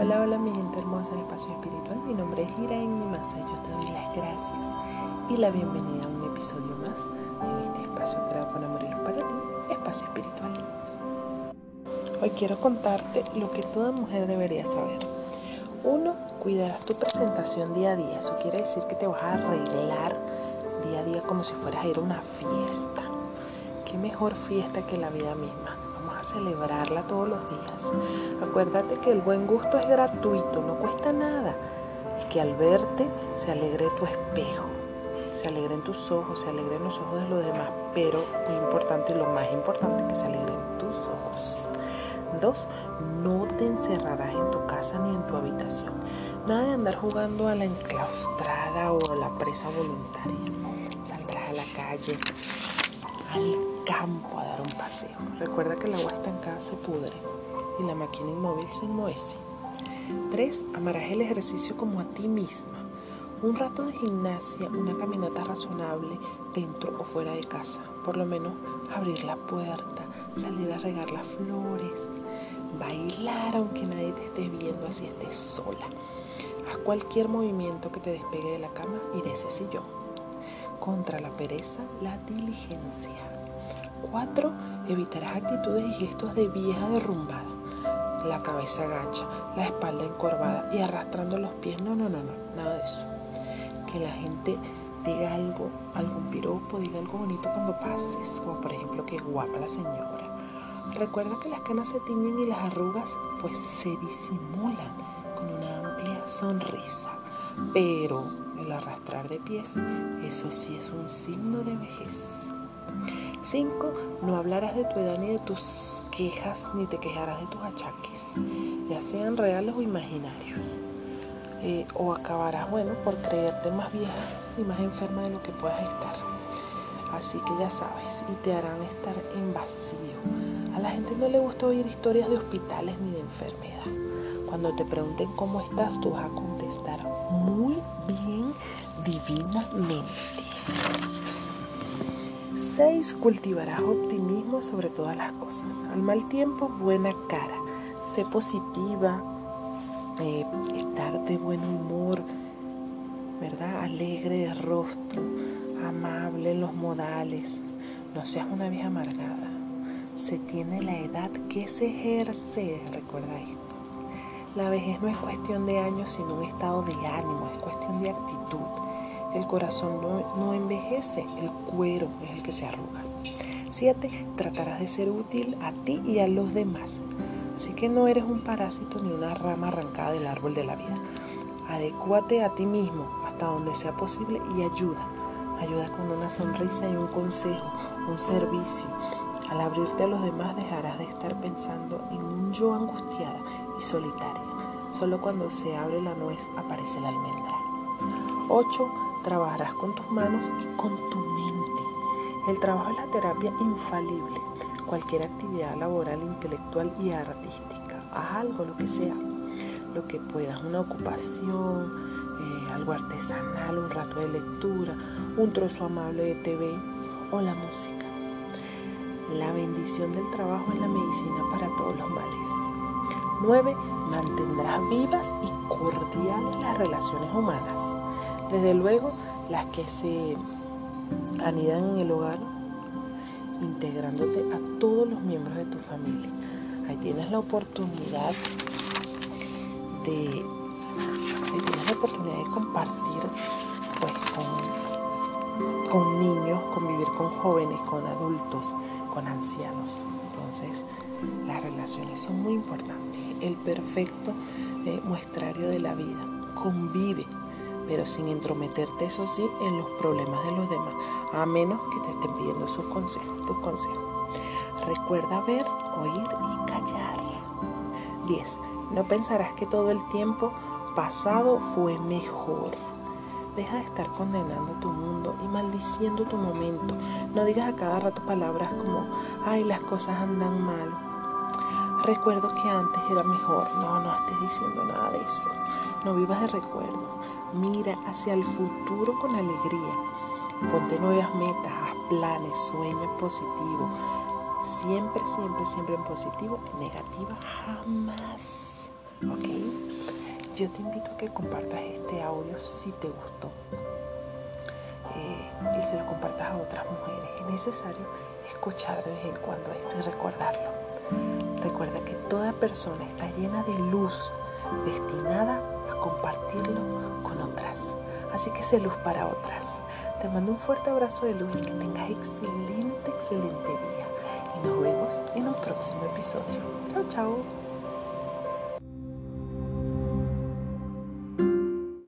Hola, hola mi gente hermosa de Espacio Espiritual. Mi nombre es Irene Massa. Yo te doy las gracias y la bienvenida a un episodio más de este espacio creado con amor y luz para ti, Espacio Espiritual. Hoy quiero contarte lo que toda mujer debería saber. Uno, cuidarás tu presentación día a día. Eso quiere decir que te vas a arreglar día a día como si fueras a ir a una fiesta. ¿Qué mejor fiesta que la vida misma? Celebrarla todos los días. Acuérdate que el buen gusto es gratuito, no cuesta nada. Y que al verte se alegre tu espejo, se alegren tus ojos, se alegren los ojos de los demás, pero muy importante, lo más importante, que se alegren tus ojos. Dos, no te encerrarás en tu casa ni en tu habitación. Nada de andar jugando a la enclaustrada o a la presa voluntaria. Saldrás a la calle, al campo a dar un paseo. Recuerda que el agua estancada se pudre y la máquina inmóvil se enmohece. Tres, amarás el ejercicio como a ti misma. Un rato de gimnasia, una caminata razonable dentro o fuera de casa. Por lo menos abrir la puerta, salir a regar las flores, bailar aunque nadie te esté viendo así estés sola. Haz cualquier movimiento que te despegue de la cama y de ese sillón. Contra la pereza, la diligencia. 4. Evitarás actitudes y gestos de vieja derrumbada. La cabeza agacha, la espalda encorvada y arrastrando los pies. No, no, no, no, nada de eso. Que la gente diga algo, algún piropo, diga algo bonito cuando pases, como por ejemplo que guapa la señora. Recuerda que las canas se tiñen y las arrugas pues se disimulan con una amplia sonrisa. Pero el arrastrar de pies, eso sí es un signo de vejez. 5. No hablarás de tu edad ni de tus quejas, ni te quejarás de tus achaques, ya sean reales o imaginarios. Eh, o acabarás, bueno, por creerte más vieja y más enferma de lo que puedas estar. Así que ya sabes, y te harán estar en vacío. A la gente no le gusta oír historias de hospitales ni de enfermedad. Cuando te pregunten cómo estás, tú vas a contestar muy bien, divinamente. 6. Cultivarás optimismo sobre todas las cosas. Al mal tiempo, buena cara. Sé positiva, eh, estar de buen humor, ¿verdad? Alegre de rostro, amable en los modales. No seas una vieja amargada. Se tiene la edad que se ejerce, recuerda esto. La vejez no es cuestión de años, sino un estado de ánimo, es cuestión de actitud. El corazón no, envejece, el cuero es el que se arruga. 7. Tratarás de ser útil a ti y a los demás. Así que no eres un parásito ni una rama arrancada del árbol de la vida. Adecúate a ti mismo hasta donde sea posible y ayuda. Ayuda con una sonrisa y un consejo, un servicio. Al abrirte a los demás dejarás de estar pensando en un yo angustiada y solitaria. Solo cuando se abre la nuez aparece la almendra. 8. Trabajarás con tus manos y con tu mente. El trabajo es la terapia infalible. Cualquier actividad laboral, intelectual y artística. Haz algo, lo que sea. Lo que puedas, una ocupación, eh, algo artesanal, un rato de lectura, un trozo amable de TV o la música. La bendición del trabajo es la medicina para todos los males. 9. Mantendrás vivas y cordiales las relaciones humanas. Desde luego, las que se anidan en el hogar, integrándote a todos los miembros de tu familia. Ahí tienes la oportunidad de, ahí tienes la oportunidad de compartir pues, con, con niños, convivir con jóvenes, con adultos, con ancianos. Entonces, las relaciones son muy importantes. El perfecto eh, muestrario de la vida. Convive, pero sin entrometerte, eso sí, en los problemas de los demás, a menos que te estén pidiendo sus consejos, tus consejos. Recuerda ver, oír y callar. 10. No pensarás que todo el tiempo pasado fue mejor. Deja de estar condenando tu mundo y maldiciendo tu momento. No digas a cada rato palabras como, ay, las cosas andan mal. Recuerdo que antes era mejor. No, no estés diciendo nada de eso. No vivas de recuerdo. Mira hacia el futuro con alegría. Ponte nuevas metas, haz planes, sueña positivo. Siempre, siempre, siempre en positivo. Negativa jamás. ¿Ok? Yo te invito a que compartas este audio si te gustó eh, y se lo compartas a otras mujeres. Es necesario escuchar de vez en cuando esto y recordarlo. Recuerda que toda persona está llena de luz destinada a compartirlo con otras. Así que sé luz para otras. Te mando un fuerte abrazo de luz y que tengas excelente, excelente día. Y nos vemos en un próximo episodio. Chao, chao.